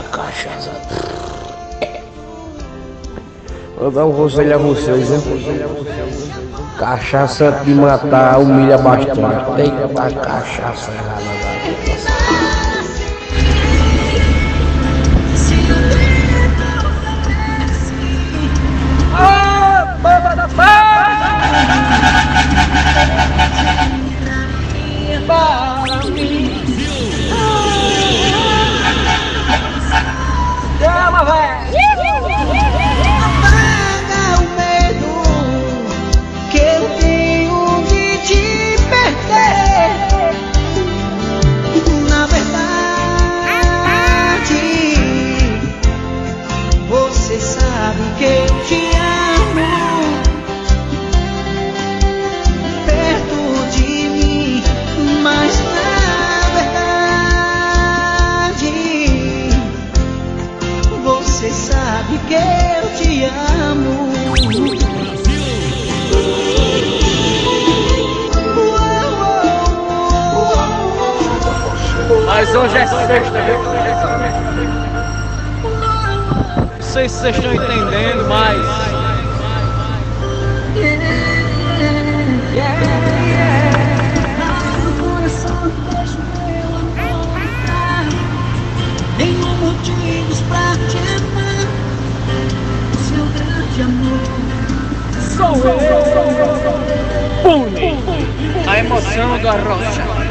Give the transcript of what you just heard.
a cachaça. Vou dar um conselho a vocês, hein? Cachaça de matar humilha bastante. Tem que dar cachaça errada da sabe que eu te amo. Mas hoje é sexta, viu? Não sei se vocês estão entendendo, mas. Tenho motivos pra te Pune! A emoção do Arrocha.